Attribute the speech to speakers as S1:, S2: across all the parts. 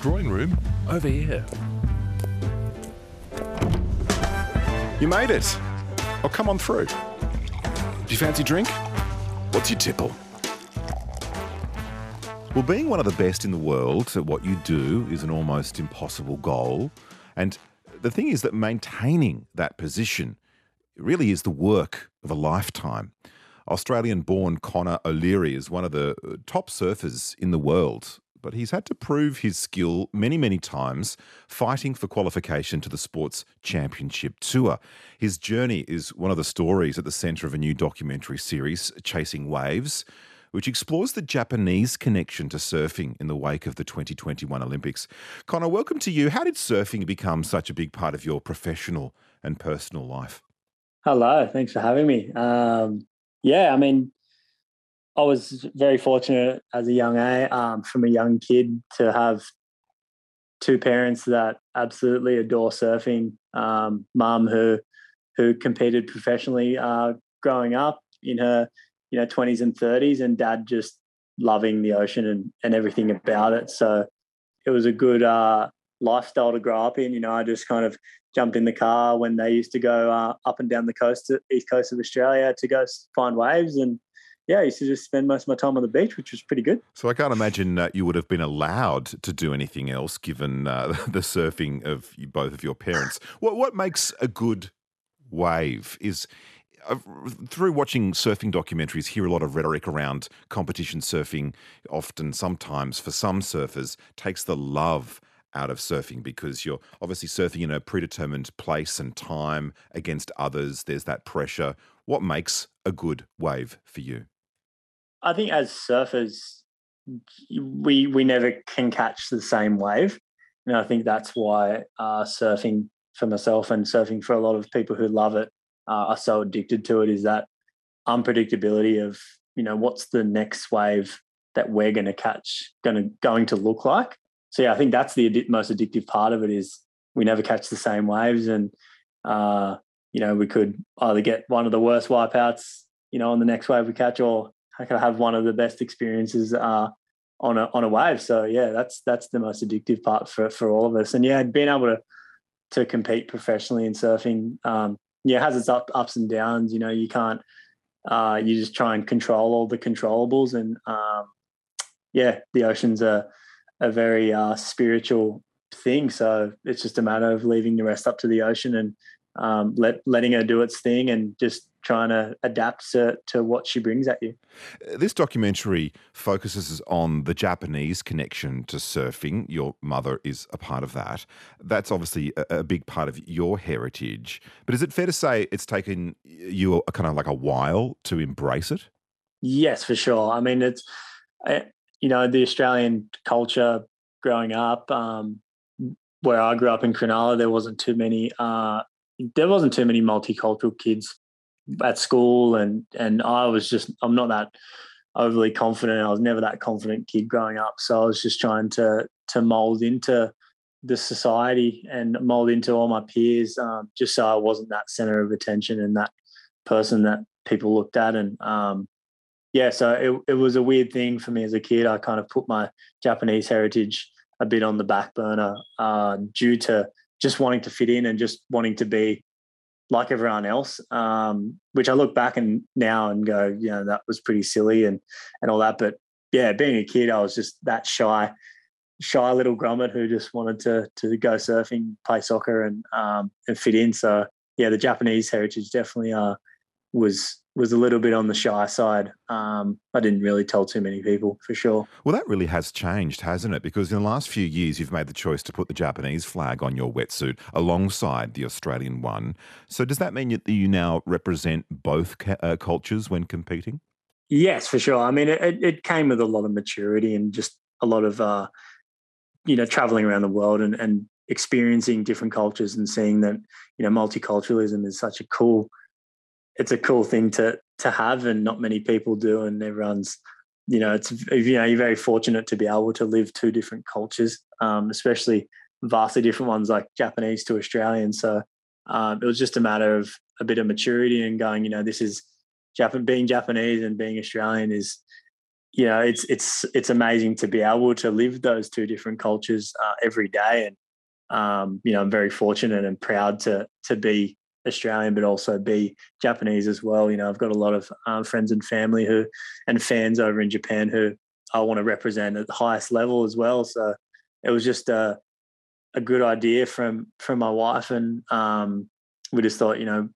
S1: Drawing room over here.
S2: You made it. Oh, come on through. Do you fancy a drink? What's your tipple? Well, being one of the best in the world at what you do is an almost impossible goal. And the thing is that maintaining that position really is the work of a lifetime. Australian born Connor O'Leary is one of the uh, top surfers in the world, but he's had to prove his skill many, many times fighting for qualification to the sports championship tour. His journey is one of the stories at the centre of a new documentary series, Chasing Waves, which explores the Japanese connection to surfing in the wake of the 2021 Olympics. Connor, welcome to you. How did surfing become such a big part of your professional and personal life?
S3: Hello, thanks for having me. Um, yeah, I mean, I was very fortunate as a young a um, from a young kid to have two parents that absolutely adore surfing. Um, Mum who who competed professionally uh, growing up in her you know 20s and 30s, and Dad just loving the ocean and and everything about it. So it was a good uh, lifestyle to grow up in. You know, I just kind of jumped in the car when they used to go uh, up and down the coast, east coast of Australia, to go find waves. And yeah, I used to just spend most of my time on the beach, which was pretty good.
S2: So I can't imagine uh, you would have been allowed to do anything else, given uh, the surfing of both of your parents. What what makes a good wave is uh, through watching surfing documentaries, hear a lot of rhetoric around competition surfing. Often, sometimes for some surfers, takes the love out of surfing because you're obviously surfing in a predetermined place and time against others. There's that pressure. What makes a good wave for you?
S3: I think as surfers, we we never can catch the same wave, and I think that's why uh, surfing for myself and surfing for a lot of people who love it uh, are so addicted to it is that unpredictability of you know what's the next wave that we're going to catch going to going to look like so yeah, I think that's the most addictive part of it is we never catch the same waves, and uh, you know we could either get one of the worst wipeouts, you know, on the next wave we catch, or I could have one of the best experiences uh, on a on a wave. So yeah, that's that's the most addictive part for for all of us. And yeah, being able to to compete professionally in surfing, um, yeah, has its up, ups and downs. You know, you can't uh, you just try and control all the controllables, and um, yeah, the oceans are a very uh, spiritual thing. So it's just a matter of leaving the rest up to the ocean and um, let letting her do its thing and just trying to adapt to, to what she brings at you.
S2: This documentary focuses on the Japanese connection to surfing. Your mother is a part of that. That's obviously a, a big part of your heritage. But is it fair to say it's taken you a, kind of like a while to embrace it?
S3: Yes, for sure. I mean, it's you know, the Australian culture growing up, um, where I grew up in Cronulla, there wasn't too many uh, there wasn't too many multicultural kids at school and and I was just I'm not that overly confident. I was never that confident kid growing up. So I was just trying to to mold into the society and mold into all my peers, um, just so I wasn't that center of attention and that person that people looked at. And um, yeah, so it, it was a weird thing for me as a kid. I kind of put my Japanese heritage a bit on the back burner uh, due to just wanting to fit in and just wanting to be like everyone else. Um, which I look back and now and go, you know, that was pretty silly and and all that. But yeah, being a kid, I was just that shy, shy little grommet who just wanted to to go surfing, play soccer, and um, and fit in. So yeah, the Japanese heritage definitely uh, was was a little bit on the shy side. Um, I didn't really tell too many people for sure.
S2: Well, that really has changed, hasn't it? Because in the last few years, you've made the choice to put the Japanese flag on your wetsuit alongside the Australian one. So, does that mean that you now represent both uh, cultures when competing?
S3: Yes, for sure. I mean, it, it came with a lot of maturity and just a lot of, uh, you know, traveling around the world and, and experiencing different cultures and seeing that, you know, multiculturalism is such a cool it's a cool thing to to have, and not many people do. And everyone's, you know, it's you know, you're very fortunate to be able to live two different cultures, um, especially vastly different ones like Japanese to Australian. So um, it was just a matter of a bit of maturity and going, you know, this is Japan being Japanese and being Australian is you know, it's it's it's amazing to be able to live those two different cultures uh, every day, and um, you know, I'm very fortunate and proud to to be Australian, but also be Japanese as well. You know, I've got a lot of um, friends and family who and fans over in Japan who I want to represent at the highest level as well. So it was just a a good idea from from my wife, and um, we just thought, you know,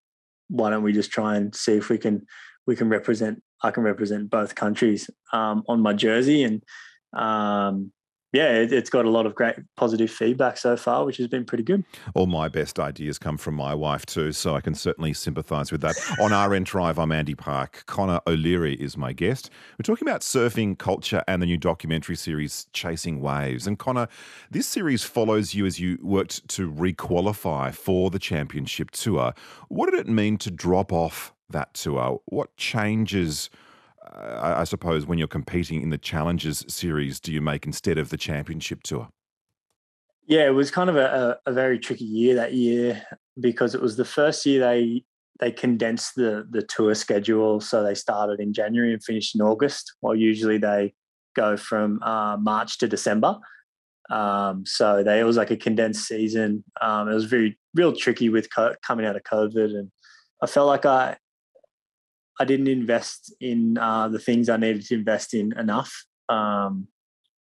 S3: why don't we just try and see if we can we can represent I can represent both countries um, on my jersey, and um, yeah, it, has got a lot of great positive feedback so far, which has been pretty good.
S2: All my best ideas come from my wife too, so I can certainly sympathise with that. On RN Drive, I'm Andy Park. Connor O'Leary is my guest. We're talking about surfing culture and the new documentary series Chasing Waves. And Connor, this series follows you as you worked to requalify for the championship tour. What did it mean to drop off that tour? What changes? I suppose, when you're competing in the Challenger series, do you make instead of the Championship Tour?
S3: Yeah, it was kind of a, a, very tricky year that year because it was the first year they they condensed the the tour schedule. So they started in January and finished in August, while usually they go from uh, March to December. Um, so they it was like a condensed season. Um, it was very real tricky with co- coming out of COVID, and I felt like I I didn't invest in uh, the things I needed to invest in enough. Um,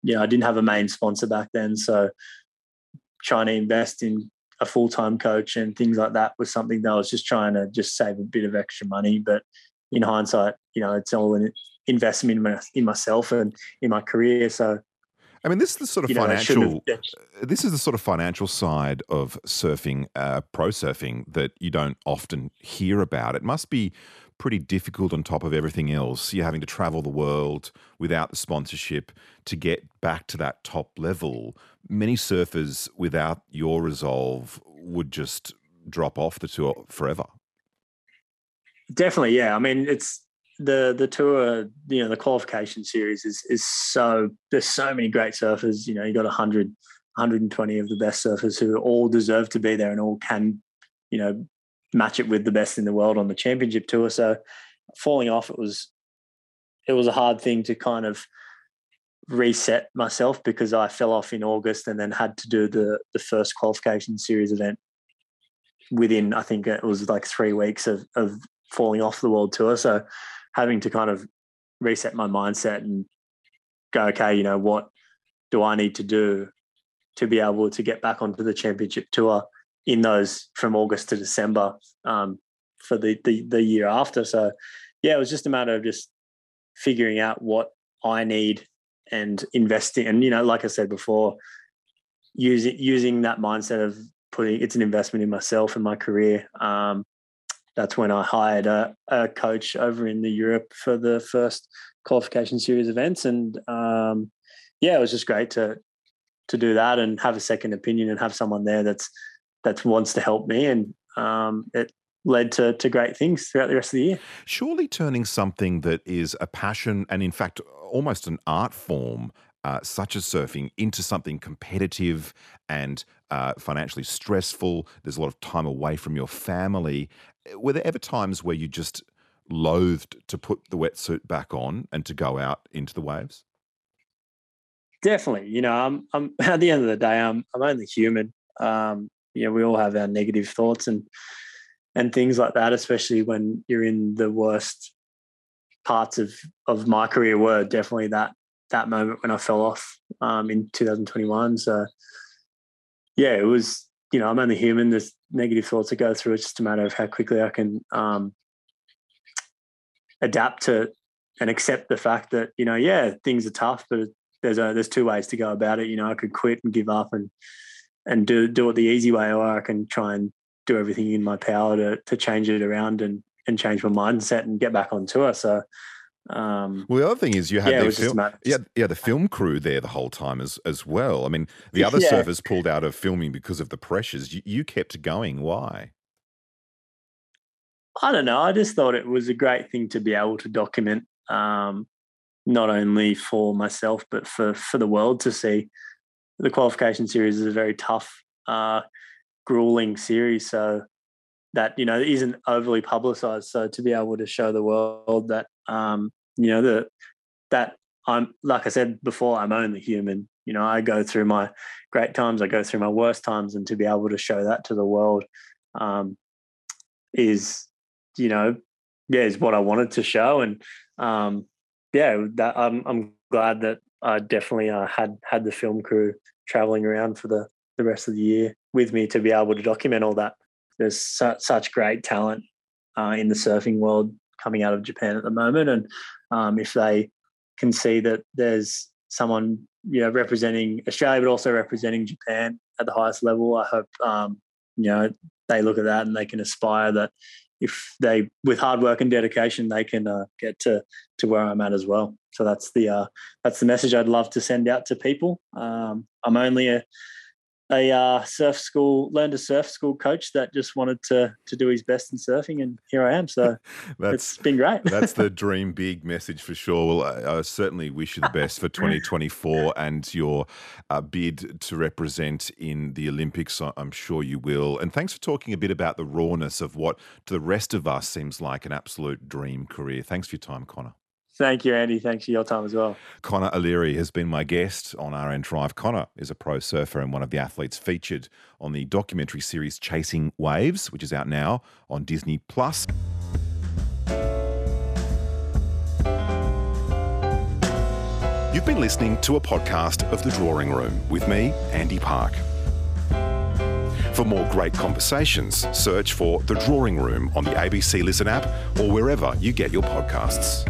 S3: you know, I didn't have a main sponsor back then, so trying to invest in a full time coach and things like that was something that I was just trying to just save a bit of extra money. But in hindsight, you know, it's all an investment in, my, in myself and in my career. So
S2: I mean, this is the sort of you financial. Know, this is the sort of financial side of surfing, uh, pro surfing, that you don't often hear about. It must be pretty difficult on top of everything else. You're having to travel the world without the sponsorship to get back to that top level. Many surfers without your resolve would just drop off the tour forever.
S3: Definitely, yeah. I mean, it's the the tour, you know, the qualification series is is so there's so many great surfers. You know, you got 100, 120 of the best surfers who all deserve to be there and all can, you know, match it with the best in the world on the championship tour. So falling off, it was it was a hard thing to kind of reset myself because I fell off in August and then had to do the the first qualification series event within I think it was like three weeks of of falling off the world tour. So having to kind of reset my mindset and go, okay, you know, what do I need to do to be able to get back onto the championship tour? In those from August to December um, for the, the, the year after. So yeah, it was just a matter of just figuring out what I need and investing. And you know, like I said before, using using that mindset of putting it's an investment in myself and my career. Um, that's when I hired a, a, coach over in the Europe for the first qualification series events, and um, yeah, it was just great to to do that and have a second opinion and have someone there that's that wants to help me, and um, it led to, to great things throughout the rest of the year.
S2: Surely turning something that is a passion and, in fact, almost an art form, uh, such as surfing, into something competitive and uh, financially stressful. There's a lot of time away from your family. Were there ever times where you just loathed to put the wetsuit back on and to go out into the waves?
S3: Definitely. You know, I'm, I'm at the end of the day, I'm, I'm only human. Um, you know, we all have our negative thoughts and and things like that, especially when you're in the worst parts of of my career were definitely that that moment when I fell off um, in 2021. So yeah, it was, you know, I'm only human. There's negative thoughts that go through. It's just a matter of how quickly I can um, adapt to and accept the fact that, you know, yeah, things are tough, but there's a, there's two ways to go about it. You know, I could quit and give up and and do do it the easy way, or I can try and do everything in my power to to change it around and and change my mindset and get back on tour. So. Um,
S2: well, the other thing is you had yeah, the film, yeah, yeah, the film crew there the whole time as as well. I mean, the other yeah. surfers pulled out of filming because of the pressures. You, you kept going. Why?
S3: I don't know. I just thought it was a great thing to be able to document, um, not only for myself but for for the world to see the qualification series is a very tough, uh, grueling series. So that you know isn't overly publicized. So to be able to show the world that um, you know the that I'm like I said before, I'm only human. You know, I go through my great times, I go through my worst times, and to be able to show that to the world um, is, you know, yeah, is what I wanted to show, and um, yeah, that I'm I'm glad that I definitely uh, had had the film crew traveling around for the the rest of the year with me to be able to document all that. There's su- such great talent uh, in the surfing world coming out of Japan at the moment, and um, if they can see that there's someone you know representing Australia, but also representing Japan at the highest level, I hope um, you know they look at that and they can aspire that if they with hard work and dedication they can uh, get to to where I'm at as well. So that's the uh, that's the message I'd love to send out to people. Um, I'm only a a uh, surf school, learned a surf school coach that just wanted to to do his best in surfing, and here I am. So it's been great.
S2: that's the dream big message for sure. Well, I, I certainly wish you the best for 2024 and your uh, bid to represent in the Olympics. I'm sure you will. And thanks for talking a bit about the rawness of what to the rest of us seems like an absolute dream career. Thanks for your time, Connor.
S3: Thank you, Andy. Thanks for your time as well.
S2: Connor O'Leary has been my guest on RN Drive. Connor is a pro surfer and one of the athletes featured on the documentary series Chasing Waves, which is out now on Disney Plus. You've been listening to a podcast of The Drawing Room with me, Andy Park. For more great conversations, search for The Drawing Room on the ABC Listen app or wherever you get your podcasts.